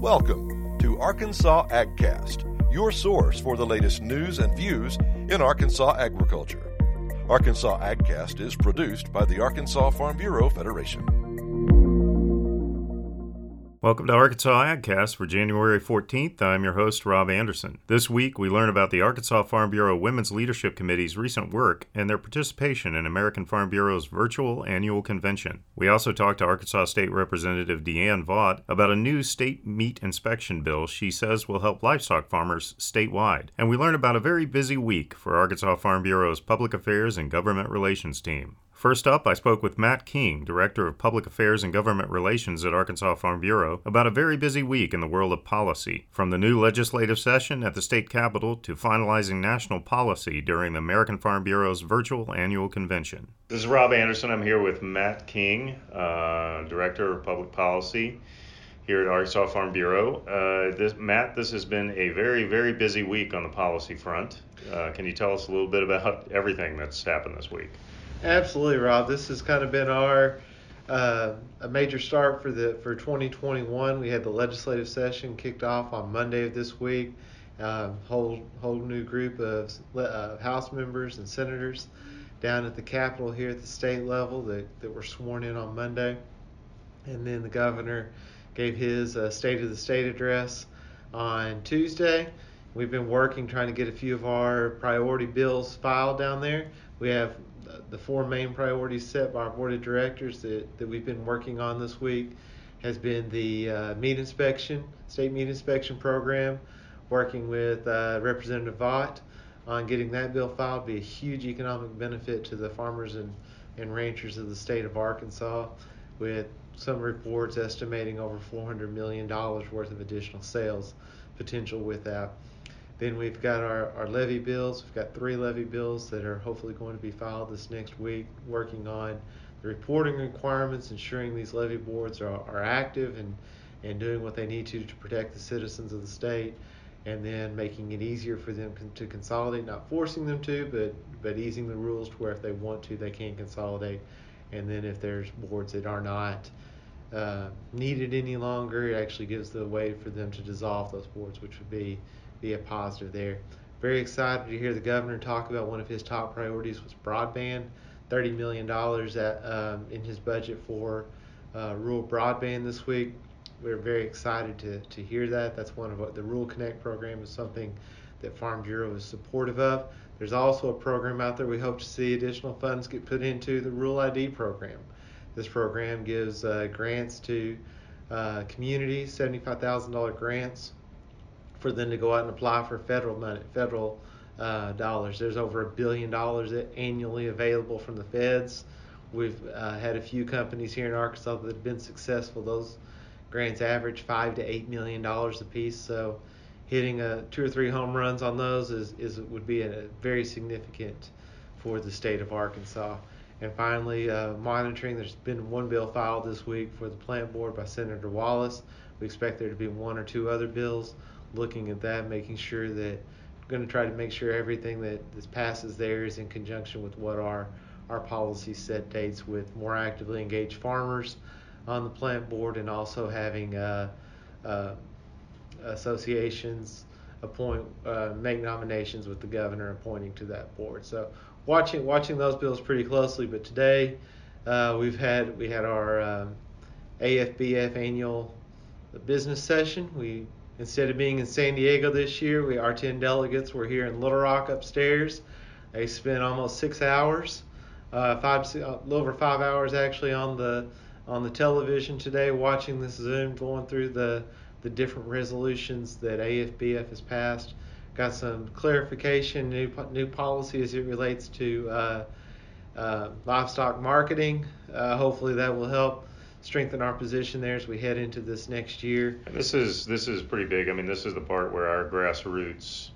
Welcome to Arkansas AgCast, your source for the latest news and views in Arkansas agriculture. Arkansas AgCast is produced by the Arkansas Farm Bureau Federation. Welcome to Arkansas AgCast for January 14th. I'm your host, Rob Anderson. This week, we learn about the Arkansas Farm Bureau Women's Leadership Committee's recent work and their participation in American Farm Bureau's virtual annual convention. We also talk to Arkansas State Representative DeAnn Vaught about a new state meat inspection bill she says will help livestock farmers statewide. And we learn about a very busy week for Arkansas Farm Bureau's Public Affairs and Government Relations team. First up, I spoke with Matt King, Director of Public Affairs and Government Relations at Arkansas Farm Bureau, about a very busy week in the world of policy, from the new legislative session at the state capitol to finalizing national policy during the American Farm Bureau's virtual annual convention. This is Rob Anderson. I'm here with Matt King, uh, Director of Public Policy here at Arkansas Farm Bureau. Uh, this, Matt, this has been a very, very busy week on the policy front. Uh, can you tell us a little bit about everything that's happened this week? Absolutely, Rob. This has kind of been our uh, a major start for the for 2021. We had the legislative session kicked off on Monday of this week. Uh, whole whole new group of uh, House members and senators down at the Capitol here at the state level that, that were sworn in on Monday, and then the governor gave his uh, State of the State address on Tuesday. We've been working trying to get a few of our priority bills filed down there. We have the four main priorities set by our board of directors that, that we've been working on this week has been the uh, meat inspection, state meat inspection program, working with uh, Representative Vaught on getting that bill filed. Be a huge economic benefit to the farmers and, and ranchers of the state of Arkansas, with some reports estimating over $400 million worth of additional sales potential with that. Then we've got our, our levee bills. We've got three levee bills that are hopefully going to be filed this next week, working on the reporting requirements, ensuring these levee boards are, are active and, and doing what they need to to protect the citizens of the state, and then making it easier for them con- to consolidate, not forcing them to, but, but easing the rules to where if they want to, they can consolidate. And then if there's boards that are not uh, needed any longer, it actually gives the way for them to dissolve those boards, which would be be a positive there. Very excited to hear the governor talk about one of his top priorities was broadband. $30 million um, in his budget for uh, rural broadband this week. We're very excited to, to hear that. That's one of the Rural Connect program is something that Farm Bureau is supportive of. There's also a program out there we hope to see additional funds get put into the Rural ID program. This program gives uh, grants to uh, communities, $75,000 grants for them to go out and apply for federal money, federal uh, dollars. There's over a billion dollars annually available from the feds. We've uh, had a few companies here in Arkansas that have been successful. Those grants average five to eight million dollars a piece. So hitting a two or three home runs on those is, is would be a, very significant for the state of Arkansas. And finally, uh, monitoring. There's been one bill filed this week for the plant board by Senator Wallace. We expect there to be one or two other bills looking at that, making sure that we're going to try to make sure everything that this passes there is in conjunction with what our our policy set dates with more actively engaged farmers on the plant board and also having uh, uh, associations appoint uh, make nominations with the governor appointing to that board. So watching watching those bills pretty closely. But today uh, we've had we had our um, AFBF annual business session. We Instead of being in San Diego this year, we our 10 delegates were here in Little Rock upstairs. They spent almost six hours, uh, five, a little over five hours actually on the on the television today, watching this Zoom, going through the the different resolutions that AFBF has passed. Got some clarification, new new policy as it relates to uh, uh, livestock marketing. Uh, hopefully that will help strengthen our position there as we head into this next year. And this is this is pretty big. I mean, this is the part where our grassroots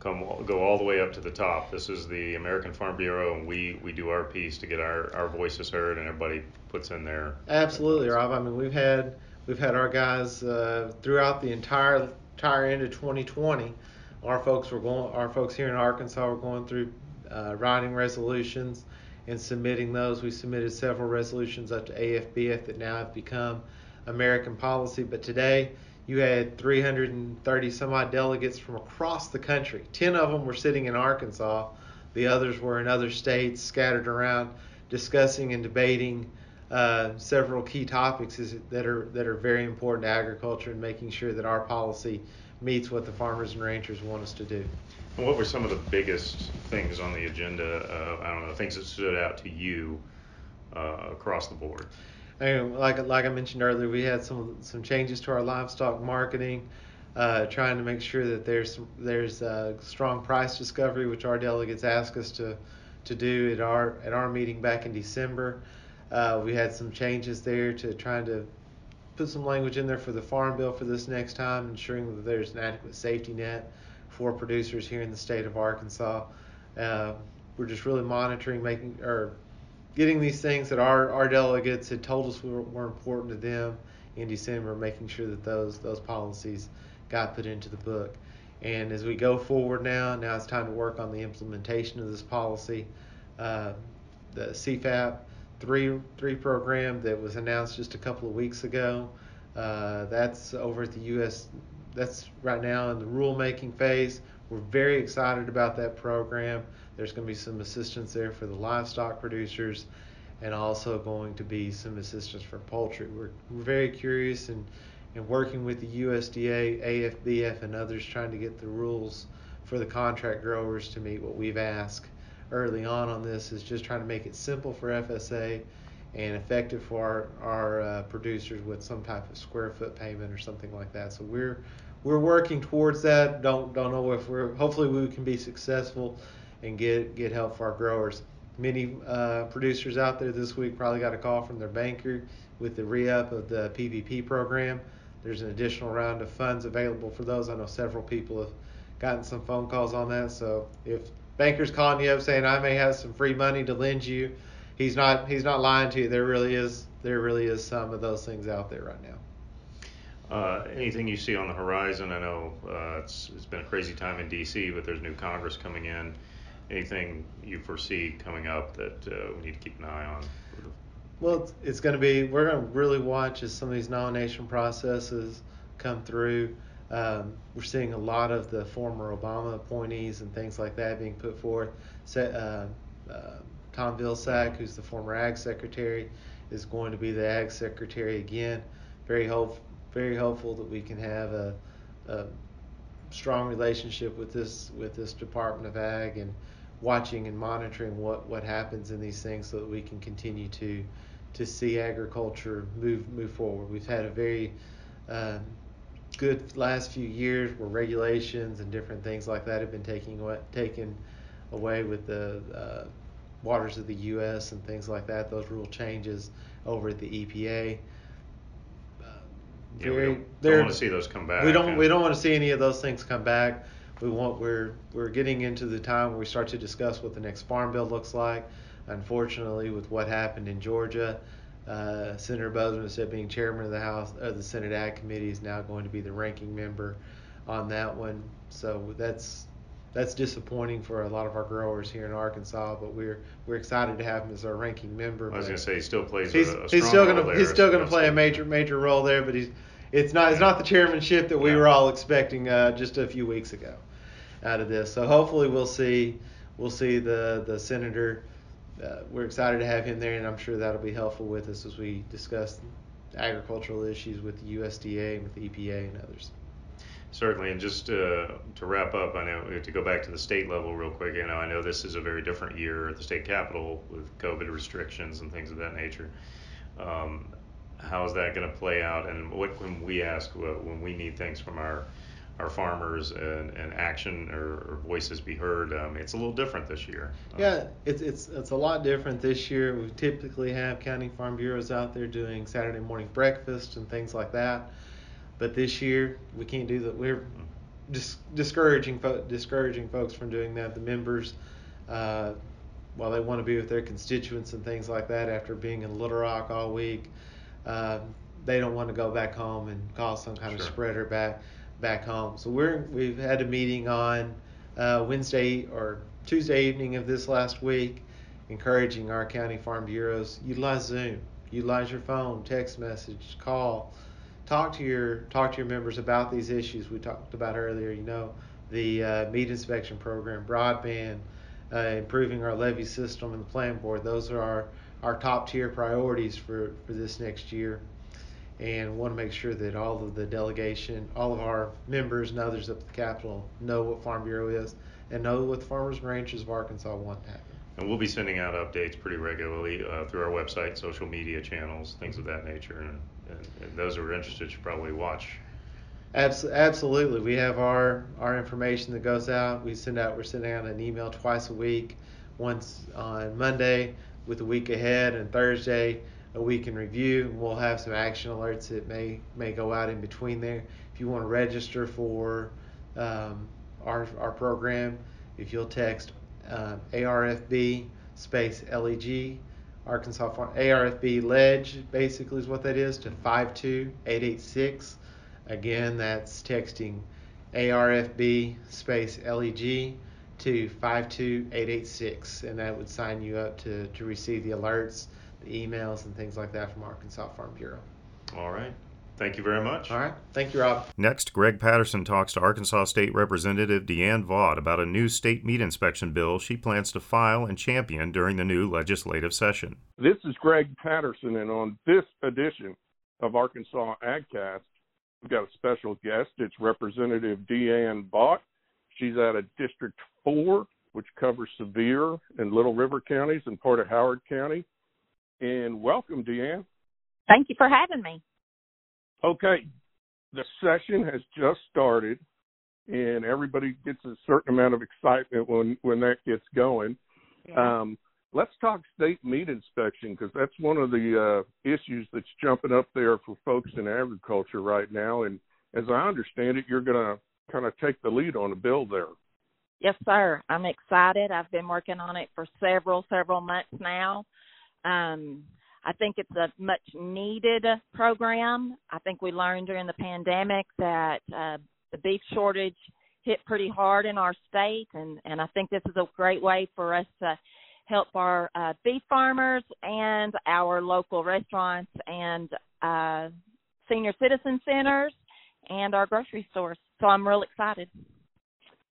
come go all the way up to the top. This is the American Farm Bureau, and we we do our piece to get our our voices heard, and everybody puts in their. Absolutely, Rob. I mean, we've had we've had our guys uh, throughout the entire entire end of 2020. Our folks were going. Our folks here in Arkansas were going through uh, writing resolutions and submitting those. We submitted several resolutions up to AFBF that now have become American policy. But today, you had 330 some odd delegates from across the country. 10 of them were sitting in Arkansas, the others were in other states scattered around discussing and debating uh, several key topics that are that are very important to agriculture and making sure that our policy meets what the farmers and ranchers want us to do. And what were some of the biggest things on the agenda? Uh, I don't know, things that stood out to you uh, across the board. And like like I mentioned earlier, we had some some changes to our livestock marketing, uh, trying to make sure that there's there's strong price discovery, which our delegates asked us to to do at our at our meeting back in December. Uh, we had some changes there to trying to put some language in there for the farm bill for this next time, ensuring that there's an adequate safety net for producers here in the state of Arkansas. Uh, we're just really monitoring, making or getting these things that our, our delegates had told us were, were important to them in December, making sure that those those policies got put into the book. And as we go forward now, now it's time to work on the implementation of this policy. Uh, the CFAP three three program that was announced just a couple of weeks ago. Uh, that's over at the U.S. That's right now in the rulemaking phase. We're very excited about that program. There's going to be some assistance there for the livestock producers, and also going to be some assistance for poultry. We're, we're very curious and and working with the USDA, AFBF, and others trying to get the rules for the contract growers to meet what we've asked early on on this is just trying to make it simple for FSA and effective for our, our uh, producers with some type of square foot payment or something like that. So we're we're working towards that. Don't don't know if we're hopefully we can be successful and get get help for our growers. Many uh, producers out there this week probably got a call from their banker with the re-up of the PPP program. There's an additional round of funds available for those. I know several people have gotten some phone calls on that. So if banker's calling you up saying I may have some free money to lend you, he's not he's not lying to you. There really is there really is some of those things out there right now. Uh, anything you see on the horizon? I know uh, it's, it's been a crazy time in D.C., but there's new Congress coming in. Anything you foresee coming up that uh, we need to keep an eye on? Well, it's, it's going to be, we're going to really watch as some of these nomination processes come through. Um, we're seeing a lot of the former Obama appointees and things like that being put forth. uh, uh, Tom Vilsack, who's the former Ag Secretary, is going to be the Ag Secretary again. Very hope, very hopeful that we can have a, a strong relationship with this with this Department of Ag and watching and monitoring what, what happens in these things so that we can continue to to see agriculture move move forward. We've had a very um, good last few years where regulations and different things like that have been taking away, taken away with the uh, waters of the U.S. and things like that. Those rule changes over at the EPA. Uh, yeah, we don't, don't want to see those come back. We don't. We don't want to see any of those things come back. We want. We're we're getting into the time where we start to discuss what the next farm bill looks like. Unfortunately, with what happened in Georgia, uh, Senator instead of being chairman of the House of the Senate Ag Committee, is now going to be the ranking member on that one. So that's that's disappointing for a lot of our growers here in Arkansas, but we're we're excited to have him as our ranking member. I was going to say he still plays he's, a, a he's still going to he's still going to play a major major role there, but he's it's not it's not the chairmanship that we yeah. were all expecting uh, just a few weeks ago out of this. So hopefully we'll see we'll see the the senator uh, we're excited to have him there, and I'm sure that'll be helpful with us as we discuss agricultural issues with the USDA and with the EPA and others. Certainly, and just uh, to wrap up, I know to go back to the state level real quick. You know, I know this is a very different year at the state capitol with COVID restrictions and things of that nature. Um, how is that going to play out? And what when we ask when we need things from our our farmers and, and action or, or voices be heard. Um, it's a little different this year. Yeah, it's it's it's a lot different this year. We typically have county farm bureaus out there doing Saturday morning breakfast and things like that, but this year we can't do that. We're dis- discouraging fo- discouraging folks from doing that. The members. Uh, while they want to be with their constituents and things like that after being in Little Rock all week, uh, they don't want to go back home and cause some kind sure. of spreader back back home. So we're we've had a meeting on uh, Wednesday or Tuesday evening of this last week, encouraging our county farm bureaus utilize Zoom, utilize your phone, text message, call, talk to your talk to your members about these issues we talked about earlier. You know, the uh, meat inspection program, broadband, uh, improving our levee system, and the plant board. Those are our our top tier priorities for for this next year and want to make sure that all of the delegation, all of our members and others up at the Capitol know what Farm Bureau is and know what the farmers and ranchers of Arkansas want to happen. And we'll be sending out updates pretty regularly uh, through our website, social media channels, things of that nature. And, and, and those who are interested should probably watch. Absolutely, we have our our information that goes out. We send out we're sending out an email twice a week, once on Monday with a week ahead, and Thursday a week in review. We'll have some action alerts that may may go out in between there. If you want to register for um, our our program, if you'll text uh, ARFB space LEG, Arkansas Farm, ARFB Ledge basically is what that is to 52886. Again, that's texting ARFB space LEG to 52886, and that would sign you up to, to receive the alerts emails and things like that from Arkansas Farm Bureau. All right. Thank you very much. All right. Thank you, Rob. Next, Greg Patterson talks to Arkansas State Representative DeAnn Vaught about a new state meat inspection bill she plans to file and champion during the new legislative session. This is Greg Patterson, and on this edition of Arkansas AgCast, we've got a special guest. It's Representative DeAnn Vaught. She's out of District 4, which covers Sevier and Little River counties and part of Howard County and welcome, DeAnn. Thank you for having me. Okay, the session has just started, and everybody gets a certain amount of excitement when when that gets going. Yeah. Um, let's talk state meat inspection because that's one of the uh, issues that's jumping up there for folks in agriculture right now. And as I understand it, you're going to kind of take the lead on a bill there. Yes, sir. I'm excited. I've been working on it for several, several months now. Um, I think it's a much needed program. I think we learned during the pandemic that uh, the beef shortage hit pretty hard in our state, and, and I think this is a great way for us to help our uh, beef farmers and our local restaurants and uh, senior citizen centers and our grocery stores. So I'm real excited.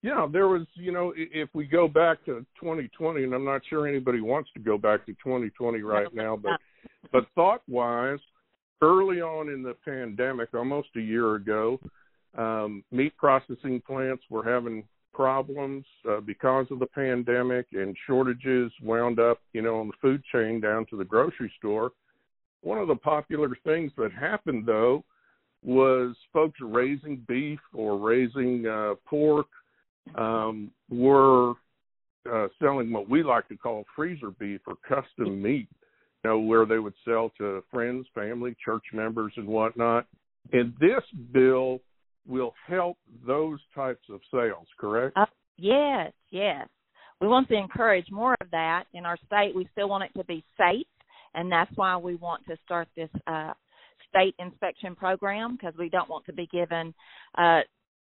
Yeah, there was, you know, if we go back to 2020, and I'm not sure anybody wants to go back to 2020 right now, but but thought wise, early on in the pandemic, almost a year ago, um, meat processing plants were having problems uh, because of the pandemic, and shortages wound up, you know, on the food chain down to the grocery store. One of the popular things that happened though was folks raising beef or raising uh, pork um, were uh, selling what we like to call freezer beef or custom meat, you know, where they would sell to friends, family, church members, and whatnot. And this bill will help those types of sales, correct? Uh, yes, yes. We want to encourage more of that in our state. We still want it to be safe, and that's why we want to start this uh, state inspection program because we don't want to be given uh,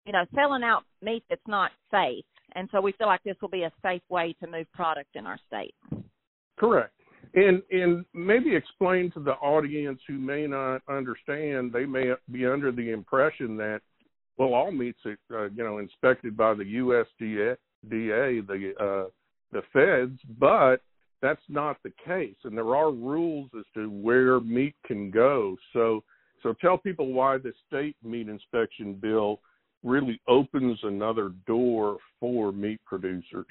you know, selling out meat that's not safe. And so we feel like this will be a safe way to move product in our state. Correct. And and maybe explain to the audience who may not understand, they may be under the impression that well, all meats are uh, you know inspected by the USDA, the uh, the feds, but that's not the case, and there are rules as to where meat can go. So so tell people why the state meat inspection bill really opens another door for meat producers?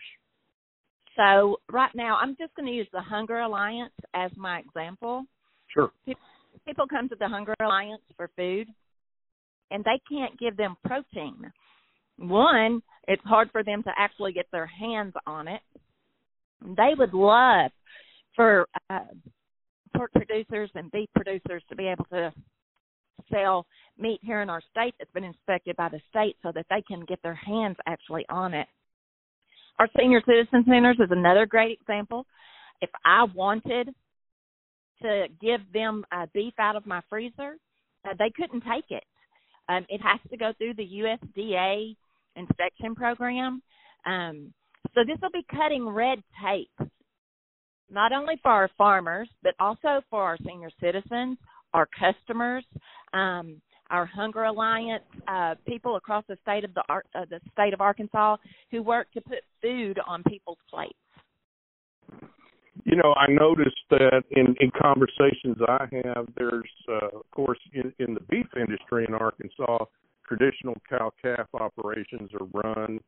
So right now, I'm just going to use the Hunger Alliance as my example. Sure. People come to the Hunger Alliance for food, and they can't give them protein. One, it's hard for them to actually get their hands on it. They would love for uh, pork producers and beef producers to be able to sell meat here in our state that's been inspected by the state so that they can get their hands actually on it. Our senior citizen centers is another great example. If I wanted to give them uh, beef out of my freezer, uh, they couldn't take it. Um, it has to go through the USDA inspection program. Um, so this will be cutting red tape, not only for our farmers, but also for our senior citizens, our customers, um, our Hunger Alliance, uh, people across the state of the uh, the state of Arkansas who work to put food on people's plates. You know, I noticed that in in conversations I have, there's uh, of course in, in the beef industry in Arkansas, traditional cow calf operations are run.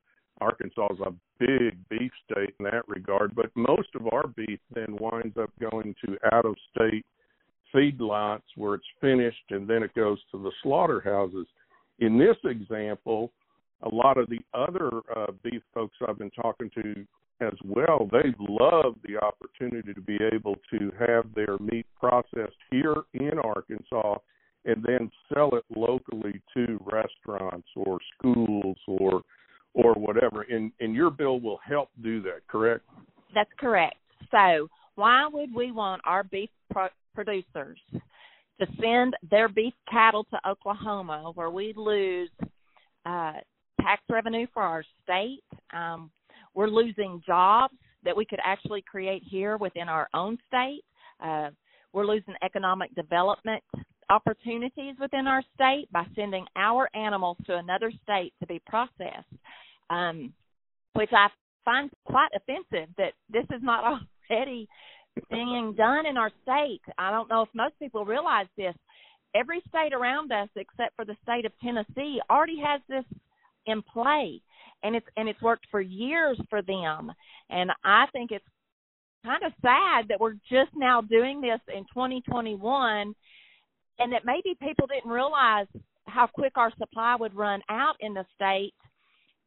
Arkansas is a big beef state in that regard, but most of our beef then winds up going to out of state feedlots where it's finished and then it goes to the slaughterhouses. In this example, a lot of the other uh, beef folks I've been talking to as well, they love the opportunity to be able to have their meat processed here in Arkansas and then sell it locally to restaurants or schools or or whatever. And and your bill will help do that, correct? That's correct. So why would we want our beef pro- producers to send their beef cattle to Oklahoma, where we lose uh, tax revenue for our state? Um, we're losing jobs that we could actually create here within our own state. Uh, we're losing economic development opportunities within our state by sending our animals to another state to be processed, um, which I find quite offensive that this is not already being done in our state. I don't know if most people realize this. Every state around us, except for the state of Tennessee, already has this in play and it's and it's worked for years for them and i think it's kind of sad that we're just now doing this in 2021 and that maybe people didn't realize how quick our supply would run out in the state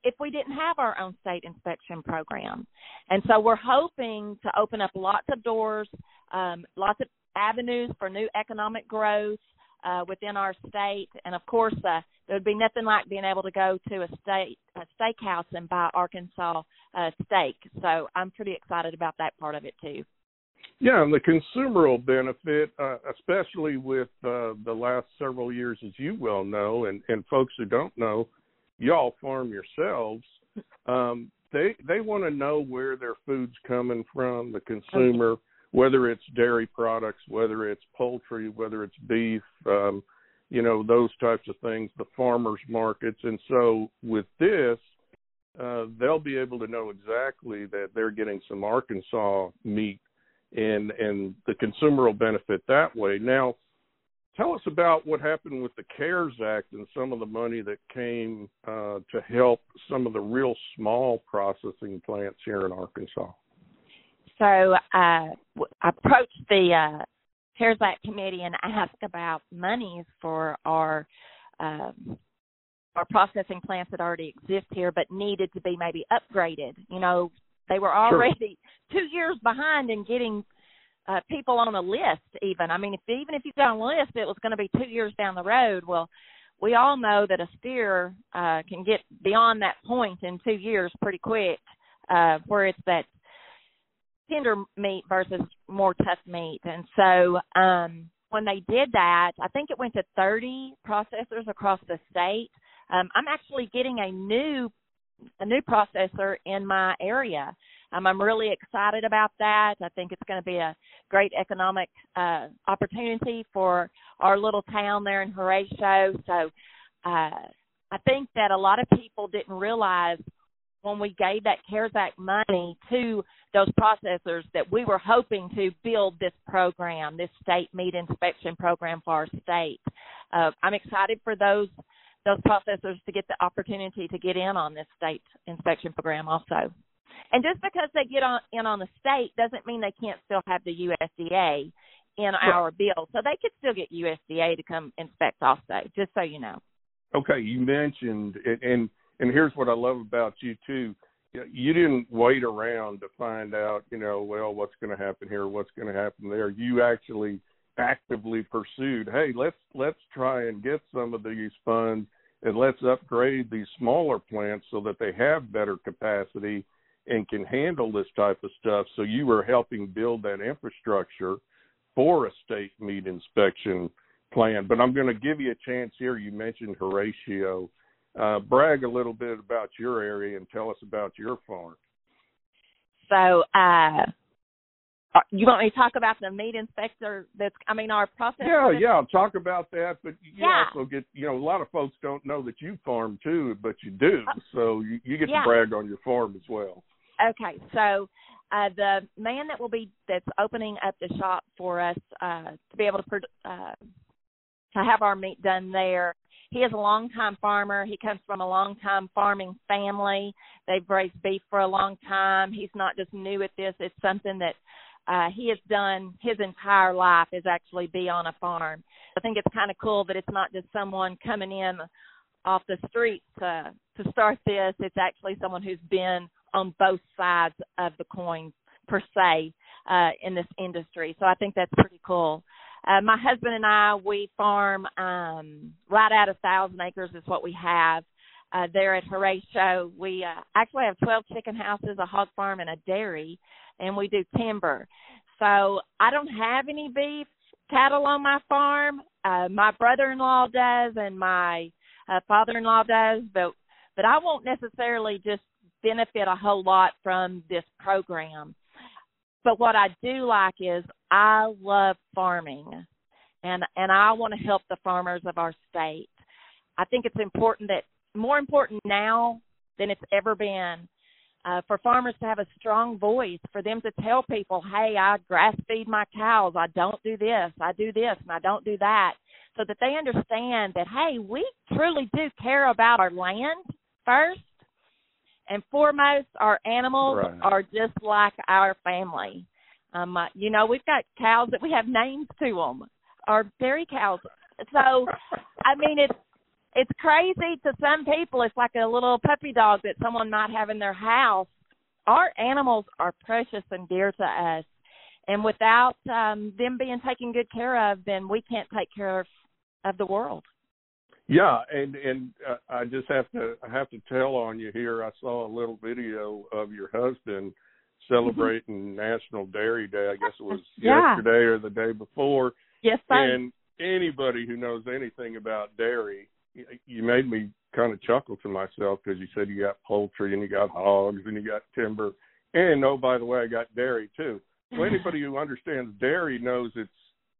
if we didn't have our own state inspection program. And so we're hoping to open up lots of doors, um, lots of avenues for new economic growth, uh, within our state. And of course, uh, there would be nothing like being able to go to a state a steakhouse and buy Arkansas uh, steak. So I'm pretty excited about that part of it too. Yeah, and the consumer will benefit, uh, especially with uh, the last several years, as you well know, and, and folks who don't know, y'all farm yourselves. Um, they they want to know where their food's coming from, the consumer. Whether it's dairy products, whether it's poultry, whether it's beef, um, you know, those types of things, the farmers markets. And so with this, uh, they'll be able to know exactly that they're getting some Arkansas meat and and the consumer will benefit that way. Now, tell us about what happened with the CARES Act and some of the money that came uh, to help some of the real small processing plants here in Arkansas so uh, I approached the uh, CARES Act committee and asked about monies for our um, our processing plants that already exist here, but needed to be maybe upgraded. You know, they were already sure. two years behind in getting uh, people on a list. Even I mean, if even if you got on a list, it was going to be two years down the road. Well, we all know that a steer uh, can get beyond that point in two years pretty quick, uh, where it's that tender meat versus more tough meat. And so um, when they did that, I think it went to 30 processors across the state. Um, I'm actually getting a new a new processor in my area. Um, I'm really excited about that. I think it's going to be a great economic uh, opportunity for our little town there in Horatio. So uh, I think that a lot of people didn't realize when we gave that CARES Act money to those processors that we were hoping to build this program, this state meat inspection program for our state. Uh, I'm excited for those those processors to get the opportunity to get in on this state inspection program also. And just because they get on in on the state doesn't mean they can't still have the USDA in our bill. So they could still get USDA to come inspect also, just so you know. Okay, you mentioned and and here's what I love about you too. You didn't wait around to find out, you know, well, what's going to happen here, what's going to happen there. You actually actively pursued, hey, let's let's try and get some of these funds and let's upgrade these smaller plants so that they have better capacity and can handle this type of stuff. So you were helping build that infrastructure for a state meat inspection plan. But I'm going to give you a chance here. You mentioned Horatio uh, brag a little bit about your area and tell us about your farm. So, uh, Uh, you want me to talk about the meat inspector? That's I mean our process. Yeah, yeah. I'll talk about that, but you Yeah. also get you know a lot of folks don't know that you farm too, but you do, so you, you get Uh, Yeah. to brag on your farm as well. Okay, so uh, the man that will be that's opening up the shop for us uh, to be able to uh, to have our meat done there. He is a longtime farmer. He comes from a longtime farming family. They've raised beef for a long time. He's not just new at this. It's something that uh, he has done his entire life is actually be on a farm. I think it's kind of cool that it's not just someone coming in off the street to to start this. It's actually someone who's been on both sides of the coin per se uh, in this industry. So I think that's pretty cool. Uh, my husband and I we farm um, right out of thousand acres is what we have. Uh, there at Horatio, we uh, actually have 12 chicken houses, a hog farm, and a dairy, and we do timber. So I don't have any beef cattle on my farm. Uh, my brother-in-law does, and my uh, father-in-law does, but but I won't necessarily just benefit a whole lot from this program. But what I do like is I love farming, and and I want to help the farmers of our state. I think it's important that more important now than it's ever been uh, for farmers to have a strong voice, for them to tell people, hey, I grass feed my cows, I don't do this, I do this, and I don't do that, so that they understand that, hey, we truly do care about our land first and foremost. Our animals Right. are just like our family. Um, uh, you know, we've got cows that we have names to them, our dairy cows. So, I mean, it's it's crazy to some people. It's like a little puppy dog that someone might have in their house. Our animals are precious and dear to us, and without um, them being taken good care of, then we can't take care of of the world. Yeah, and and uh, I just have to I have to tell on you here. I saw a little video of your husband celebrating National Dairy Day. I guess it was Yeah. yesterday or the day before. Yes, sir. And anybody who knows anything about dairy, you made me kind of chuckle to myself because you said you got poultry and you got hogs and you got timber, and oh by the way, I got dairy too. Well, anybody who understands dairy knows it's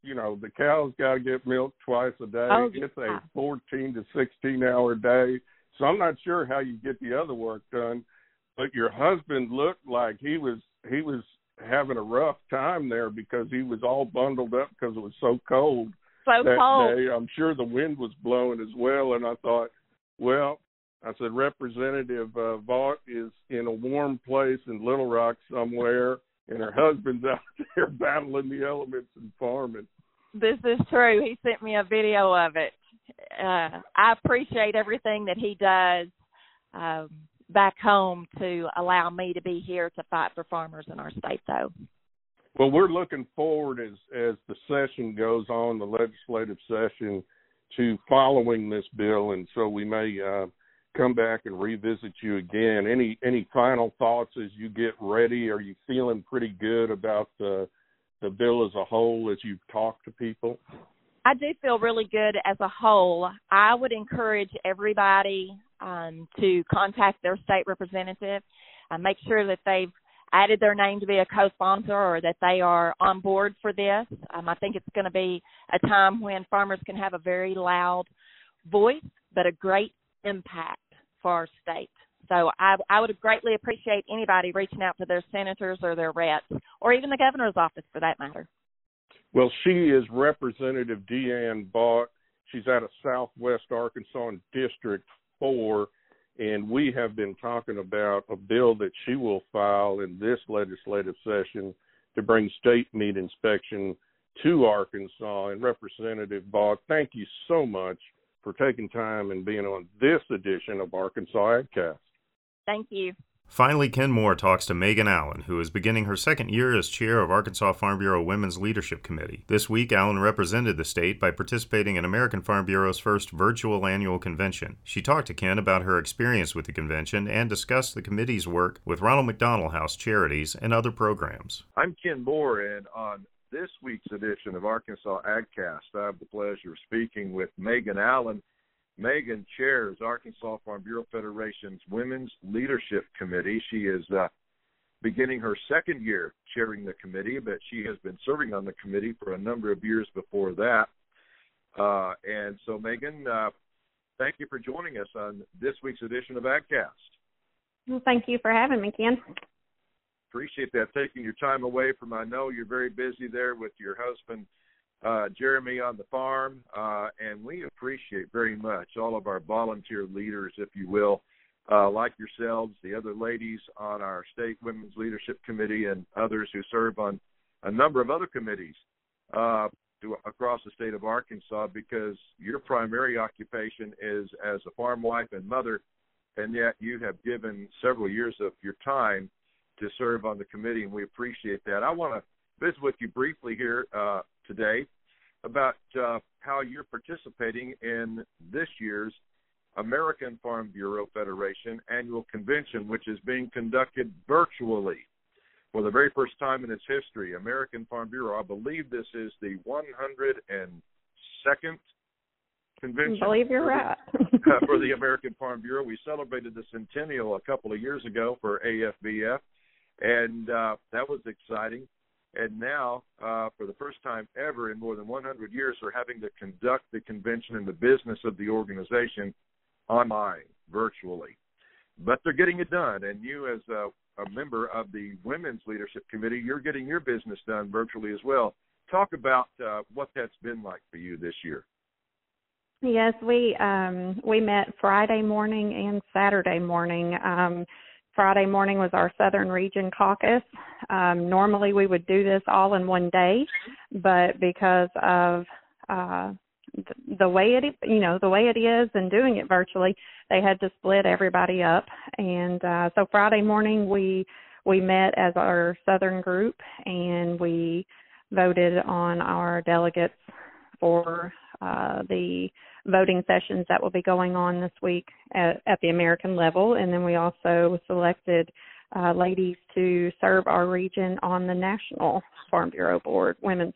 you know the cows got to get milk twice a day. Oh, it's yeah. a 14 to 16 hour day. So I'm not sure how you get the other work done, but your husband looked like he was he was having a rough time there because he was all bundled up because it was so cold so that cold. day. I'm sure the wind was blowing as well, and I thought, well, I said Representative uh, Vaught is in a warm place in Little Rock somewhere, and her husband's out there battling the elements and farming. This is true. He sent me a video of it. Uh, I appreciate everything that he does um, back home to allow me to be here to fight for farmers in our state, though. Well, we're looking forward as as the session goes on, the legislative session, to following this bill, and so we may uh, come back and revisit you again. Any any final thoughts as you get ready? Are you feeling pretty good about the the bill as a whole as you've talked to people? I do feel really good as a whole. I would encourage everybody um, to contact their state representative, uh, make sure that they've added their name to be a co-sponsor or that they are on board for this. Um, I think it's going to be a time when farmers can have a very loud voice, but a great impact for our state. So I, I would greatly appreciate anybody reaching out to their senators or their reps, or even the governor's office for that matter. Well, she is Representative DeAnn Vaught. She's out of Southwest Arkansas in District 4, and we have been talking about a bill that she will file in this legislative session to bring state meat inspection to Arkansas. And Representative Vaught, thank you so much for taking time and being on this edition of Arkansas AgCast. Thank you. Finally, Ken Moore talks to Megan Allen, who is beginning her second year as chair of Arkansas Farm Bureau Women's Leadership Committee. This week, Allen represented the state by participating in American Farm Bureau's first virtual annual convention. She talked to Ken about her experience with the convention and discussed the committee's work with Ronald McDonald House Charities and other programs. I'm Ken Moore, and on this week's edition of Arkansas AgCast, I have the pleasure of speaking with Megan Allen. Megan chairs Arkansas Farm Bureau Federation's Women's Leadership Committee. She is uh, beginning her second year chairing the committee, but she has been serving on the committee for a number of years before that. Uh, and so, Megan, uh, thank you for joining us on this week's edition of AgCast. Well, thank you for having me, Ken. Appreciate that. Taking your time away from, I know you're very busy there with your husband, uh, Jeremy, on the farm. Uh, and we appreciate very much all of our volunteer leaders, if you will, uh, like yourselves, the other ladies on our state women's leadership committee, and others who serve on a number of other committees uh, to, across the state of Arkansas, because your primary occupation is as a farm wife and mother, and yet you have given several years of your time to serve on the committee, and we appreciate that. I want to visit with you briefly here uh, today about uh, how you're participating in this year's American Farm Bureau Federation annual convention, which is being conducted virtually for the very first time in its history. American Farm Bureau, I believe this is the 102nd convention. I believe you're right. for the American Farm Bureau. We celebrated the centennial a couple of years ago for AFBF, and uh, that was exciting. And now, uh, for the first time ever in more than 100 years, we're having to conduct the convention and the business of the organization online, virtually. But they're getting it done, and you, as a, a member of the Women's Leadership Committee, you're getting your business done virtually as well. Talk about uh, what that's been like for you this year. Yes, we um, we met Friday morning and Saturday morning. Um, Friday morning was our Southern Region Caucus. Um, normally we would do this all in one day, but because of uh, the way it you know the way it is and doing it virtually they had to split everybody up and uh so friday morning we we met as our southern group and we voted on our delegates for uh the voting sessions that will be going on this week at, at the american level and then we also selected uh, ladies to serve our region on the national farm bureau board women's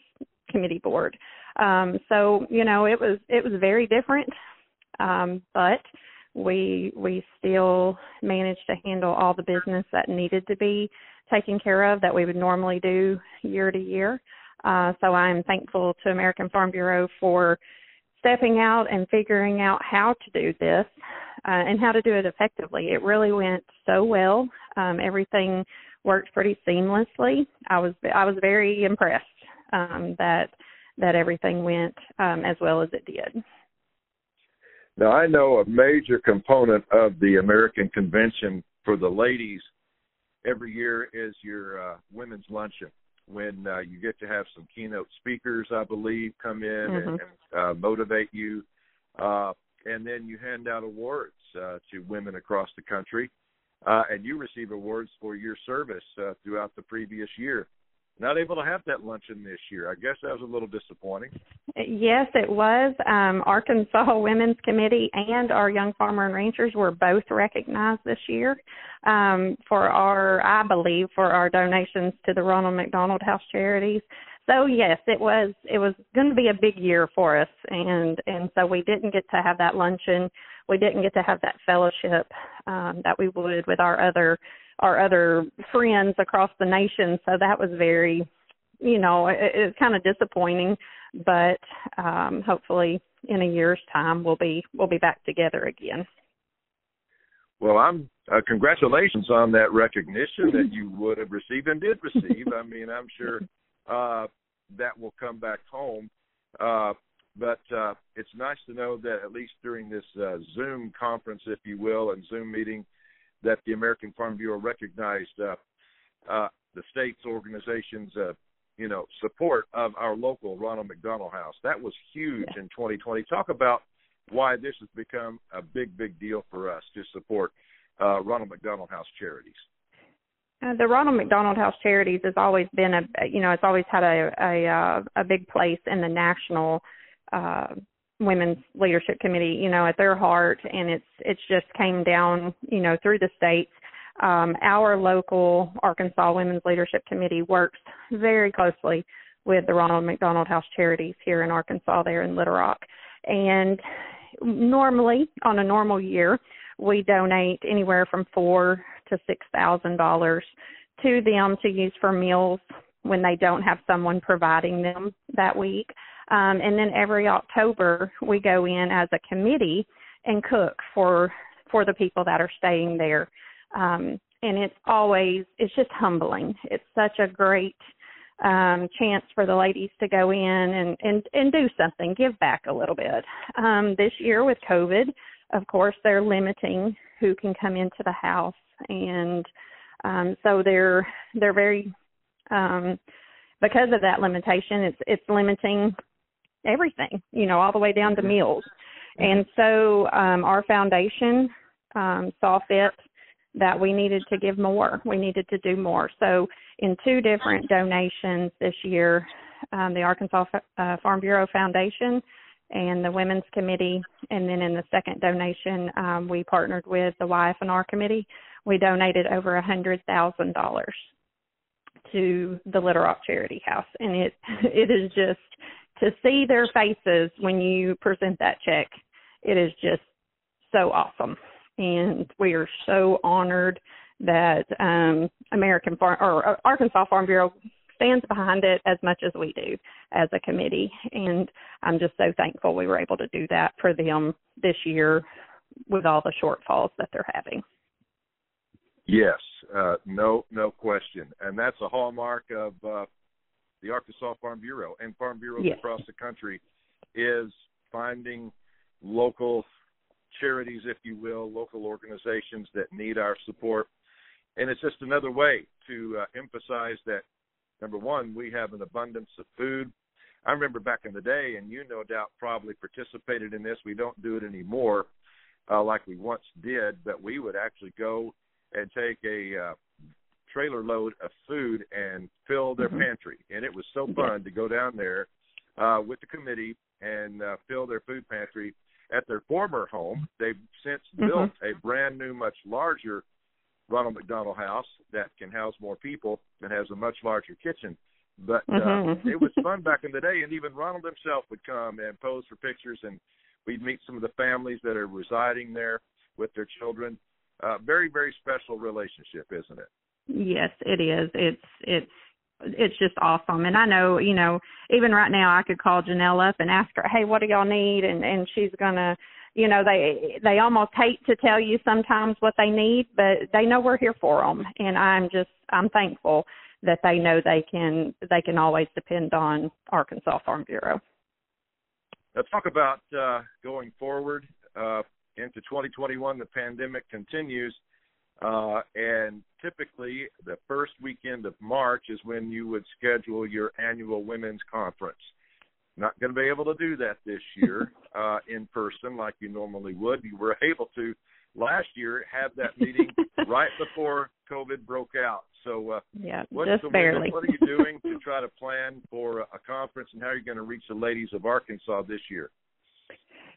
committee board um, so you know, it was it was very different, um, but we we still managed to handle all the business that needed to be taken care of that we would normally do year to year. Uh, so I'm thankful to American Farm Bureau for stepping out and figuring out how to do this uh, and how to do it effectively. It really went so well. Um, everything worked pretty seamlessly. I was I was very impressed um, that that everything went um, as well as it did. Now, I know a major component of the American Convention for the ladies every year is your uh, women's luncheon when uh, you get to have some keynote speakers, I believe, come in mm-hmm. and, and uh, motivate you. Uh, and then you hand out awards uh, to women across the country. Uh, and you receive awards for your service uh, throughout the previous year not able to have that luncheon this year. I guess that was a little disappointing. Yes, it was. Um, Arkansas Women's Committee and our Young Farmer and Ranchers were both recognized this year um, for our, I believe, for our donations to the Ronald McDonald House Charities. So yes, it was it was going to be a big year for us, and and so we didn't get to have that luncheon. We didn't get to have that fellowship um, that we would with our other our other friends across the nation. So that was very, you know, it, it's kind of disappointing, but um, hopefully in a year's time we'll be we'll be back together again. Well, I'm uh, congratulations on that recognition that you would have received and did receive. I mean, I'm sure uh, that will come back home. Uh, but uh, it's nice to know that at least during this uh, Zoom conference, if you will, and Zoom meeting, that the American Farm Bureau recognized uh, uh, the state's organization's uh, you know support of our local Ronald McDonald House. That was huge yeah. in 2020. Talk about why this has become a big big deal for us to support uh, Ronald McDonald House charities. Uh, the Ronald McDonald House Charities has always been a, you know, it's always had a a, a big place in the national uh, women's leadership committee you know at their heart and it's it's just came down you know through the states um, our local arkansas women's leadership committee works very closely with the ronald mcdonald house charities here in arkansas there in little rock and normally on a normal year we donate anywhere from four to six thousand dollars to them to use for meals when they don't have someone providing them that week. Um, and then every October we go in as a committee and cook for for the people that are staying there. Um, and it's always it's just humbling. It's such a great um, chance for the ladies to go in and, and and do something, give back a little bit. Um, this year with COVID, of course, they're limiting who can come into the house, and um, so they're they're very um, because of that limitation. It's it's limiting everything, you know, all the way down to meals. And so um, our foundation um, saw fit that we needed to give more. We needed to do more. So, in two different donations this year, um, the Arkansas F- uh, Farm Bureau Foundation and the Women's Committee, and then in the second donation, um, we partnered with the YF&R Committee. We donated over a hundred thousand dollars to the Little Rock Charity House, and it it is just to see their faces when you present that check. It is just so awesome and we are so honored that um, American Farm or uh, Arkansas Farm Bureau stands behind it as much as we do as a committee. And I'm just so thankful we were able to do that for them this year with all the shortfalls that they're having. Yes, uh, no, no question, and that's a hallmark of uh, the Arkansas Farm Bureau and farm bureaus yes. across the country is finding local charities, if you will, local organizations that need our support. And it's just another way to uh, emphasize that number one, we have an abundance of food. I remember back in the day, and you no doubt probably participated in this. We don't do it anymore uh, like we once did, but we would actually go and take a uh, trailer load of food and fill their mm-hmm. pantry. And it was so fun to go down there uh, with the committee and uh, fill their food pantry at their former home. They've since mm-hmm. built a brand new, much larger Ronald McDonald House that can house more people and has a much larger kitchen. But uh, mm-hmm. it was fun back in the day, and even Ronald himself would come and pose for pictures, and we'd meet some of the families that are residing there with their children. Uh, very, very special relationship, isn't it? Yes, it is. It's it's it's just awesome. And I know, you know, even right now I could call Janelle up and ask her, "Hey, what do y'all need?" and and she's going to you know they they almost hate to tell you sometimes what they need but they know we're here for them and i'm just i'm thankful that they know they can they can always depend on arkansas farm bureau let's talk about uh, going forward uh, into 2021 the pandemic continues uh, and typically, the first weekend of March is when you would schedule your annual women's conference. Not going to be able to do that this year uh, in person like you normally would. You were able to last year have that meeting right before COVID broke out. So, uh, yeah, what's just the barely. What are you doing to try to plan for a conference, and how are you going to reach the ladies of Arkansas this year?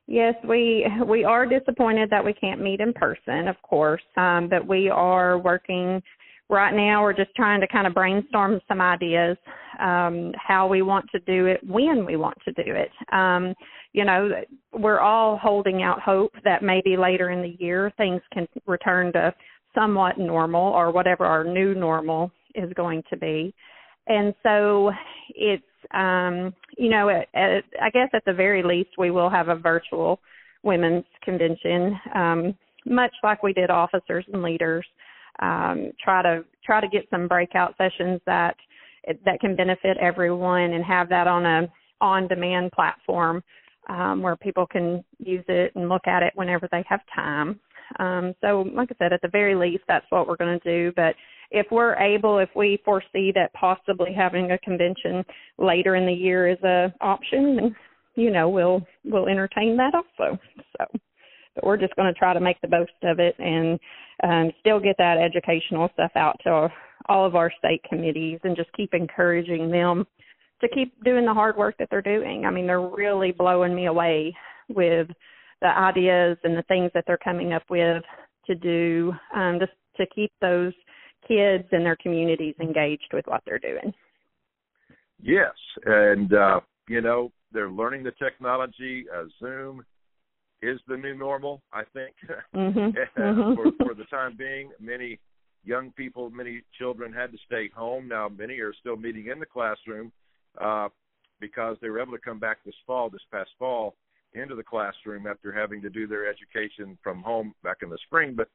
Yes, we we are disappointed that we can't meet in person, of course, um, but we are working right now. We're just trying to kind of brainstorm some ideas, um, how we want to do it, when we want to do it. Um, you know, we're all holding out hope that maybe later in the year things can return to somewhat normal or whatever our new normal is going to be. And so it's um, you know, at, at, I guess at the very least, we will have a virtual women's convention, um, much like we did officers and leaders. Um, try to try to get some breakout sessions that that can benefit everyone, and have that on a on-demand platform um, where people can use it and look at it whenever they have time. Um, so, like I said, at the very least, that's what we're going to do. But if we're able, if we foresee that possibly having a convention later in the year is a option, then you know we'll we'll entertain that also. So, but we're just going to try to make the most of it and um, still get that educational stuff out to all of our state committees and just keep encouraging them to keep doing the hard work that they're doing. I mean, they're really blowing me away with the ideas and the things that they're coming up with to do um, just to keep those kids and their communities engaged with what they're doing. Yes, and uh, you know they're learning the technology. Uh, Zoom is the new normal, I think, mm-hmm. for, mm-hmm. for the time being. Many young people, many children had to stay home. Now many are still meeting in the classroom uh, because they were able to come back this fall, this past fall, into the classroom after having to do their education from home back in the spring. But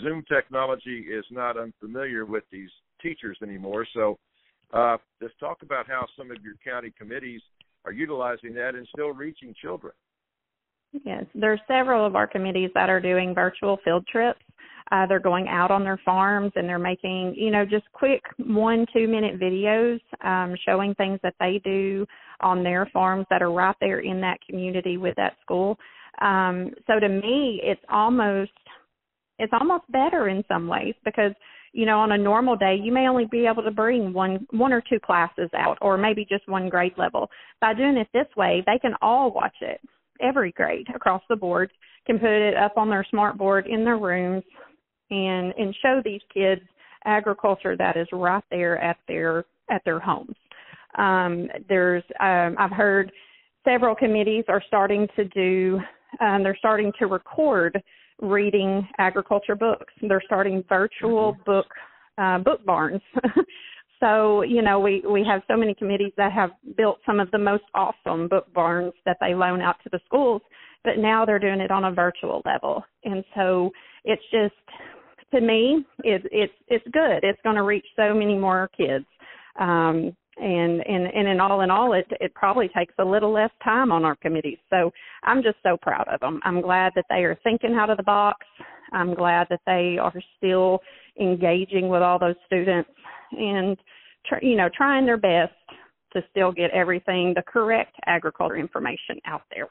Zoom technology is not unfamiliar with these teachers anymore. So uh, let's talk about how some of your county committees are utilizing that and still reaching children. Yes, there are several of our committees that are doing virtual field trips. Uh, they're going out on their farms and they're making, you know, just quick one, two minute videos um, showing things that they do on their farms that are right there in that community with that school. Um, so to me, it's almost it's almost better in some ways because you know on a normal day you may only be able to bring one one or two classes out or maybe just one grade level. By doing it this way they can all watch it. Every grade across the board can put it up on their smart board in their rooms and and show these kids agriculture that is right there at their at their homes. Um there's um i've heard several committees are starting to do um they're starting to record reading agriculture books. They're starting virtual mm-hmm. book uh, book barns. so you know we we have so many committees that have built some of the most awesome book barns that they loan out to the schools, but now they're doing it on a virtual level, and so it's just to me it, it's it's good. It's going to reach so many more kids. Um, and and and in all in all it it probably takes a little less time on our committees. So i'm just so proud of them i'm glad that they are thinking out of the box. I'm glad that they are still engaging with all those students and tr- you know trying their best to still get everything the correct agriculture information out there.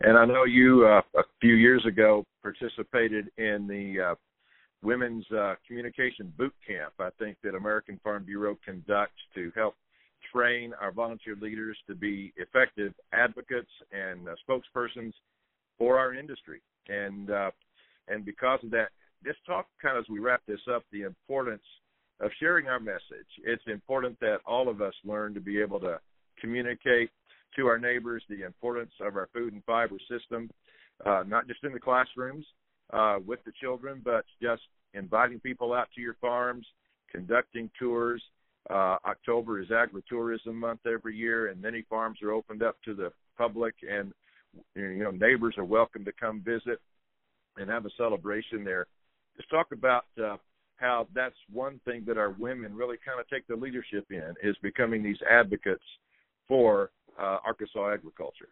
And i know you uh, a few years ago participated in the uh, women's uh, communication boot camp. I think that American Farm Bureau conducts to help train our volunteer leaders to be effective advocates and uh, spokespersons for our industry. And uh, and because of that, this talk kind of as we wrap this up the importance of sharing our message. It's important that all of us learn to be able to communicate to our neighbors the importance of our food and fiber system, uh, not just in the classrooms, uh, with the children, but just inviting people out to your farms, conducting tours. Uh, October is agritourism month every year, and many farms are opened up to the public, and you know neighbors are welcome to come visit and have a celebration there. Just talk about uh, how that's one thing that our women really kind of take the leadership in is becoming these advocates for uh, Arkansas agriculture.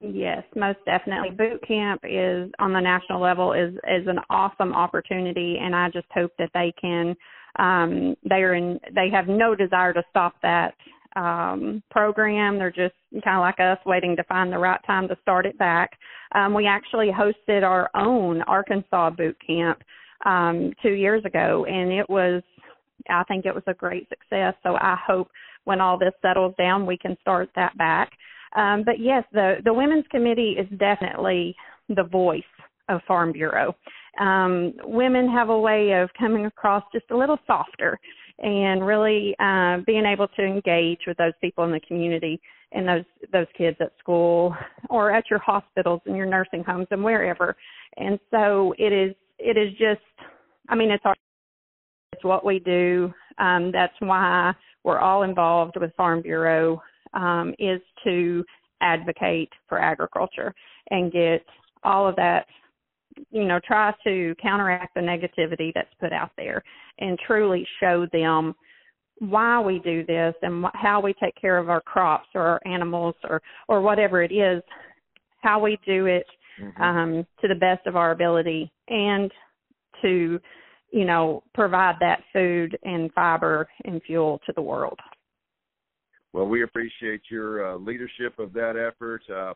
Yes, most definitely. Boot camp is on the national level is is an awesome opportunity, and I just hope that they can. Um, they are in. They have no desire to stop that um, program. They're just kind of like us, waiting to find the right time to start it back. Um, we actually hosted our own Arkansas boot camp um, two years ago, and it was. I think it was a great success. So I hope when all this settles down, we can start that back. Um, but yes, the the women's committee is definitely the voice of Farm Bureau. Um, women have a way of coming across just a little softer and really uh, being able to engage with those people in the community and those those kids at school or at your hospitals and your nursing homes and wherever. And so it is it is just I mean it's our it's what we do. Um, that's why we're all involved with Farm Bureau um, is to advocate for agriculture and get all of that you know try to counteract the negativity that's put out there and truly show them why we do this and wh- how we take care of our crops or our animals or or whatever it is how we do it mm-hmm. um to the best of our ability and to you know provide that food and fiber and fuel to the world well, we appreciate your uh, leadership of that effort, uh,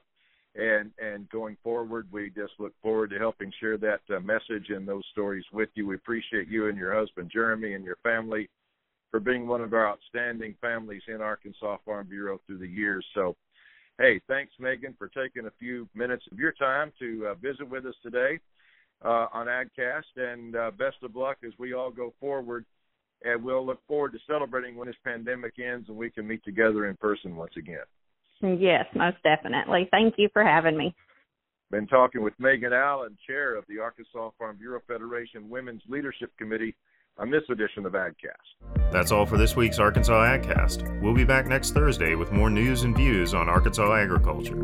and and going forward, we just look forward to helping share that uh, message and those stories with you. We appreciate you and your husband Jeremy and your family for being one of our outstanding families in Arkansas Farm Bureau through the years. So, hey, thanks Megan for taking a few minutes of your time to uh, visit with us today uh, on AgCast, and uh, best of luck as we all go forward and we'll look forward to celebrating when this pandemic ends and we can meet together in person once again. Yes, most definitely. Thank you for having me. Been talking with Megan Allen, chair of the Arkansas Farm Bureau Federation Women's Leadership Committee, on this edition of AgCast. That's all for this week's Arkansas AgCast. We'll be back next Thursday with more news and views on Arkansas agriculture.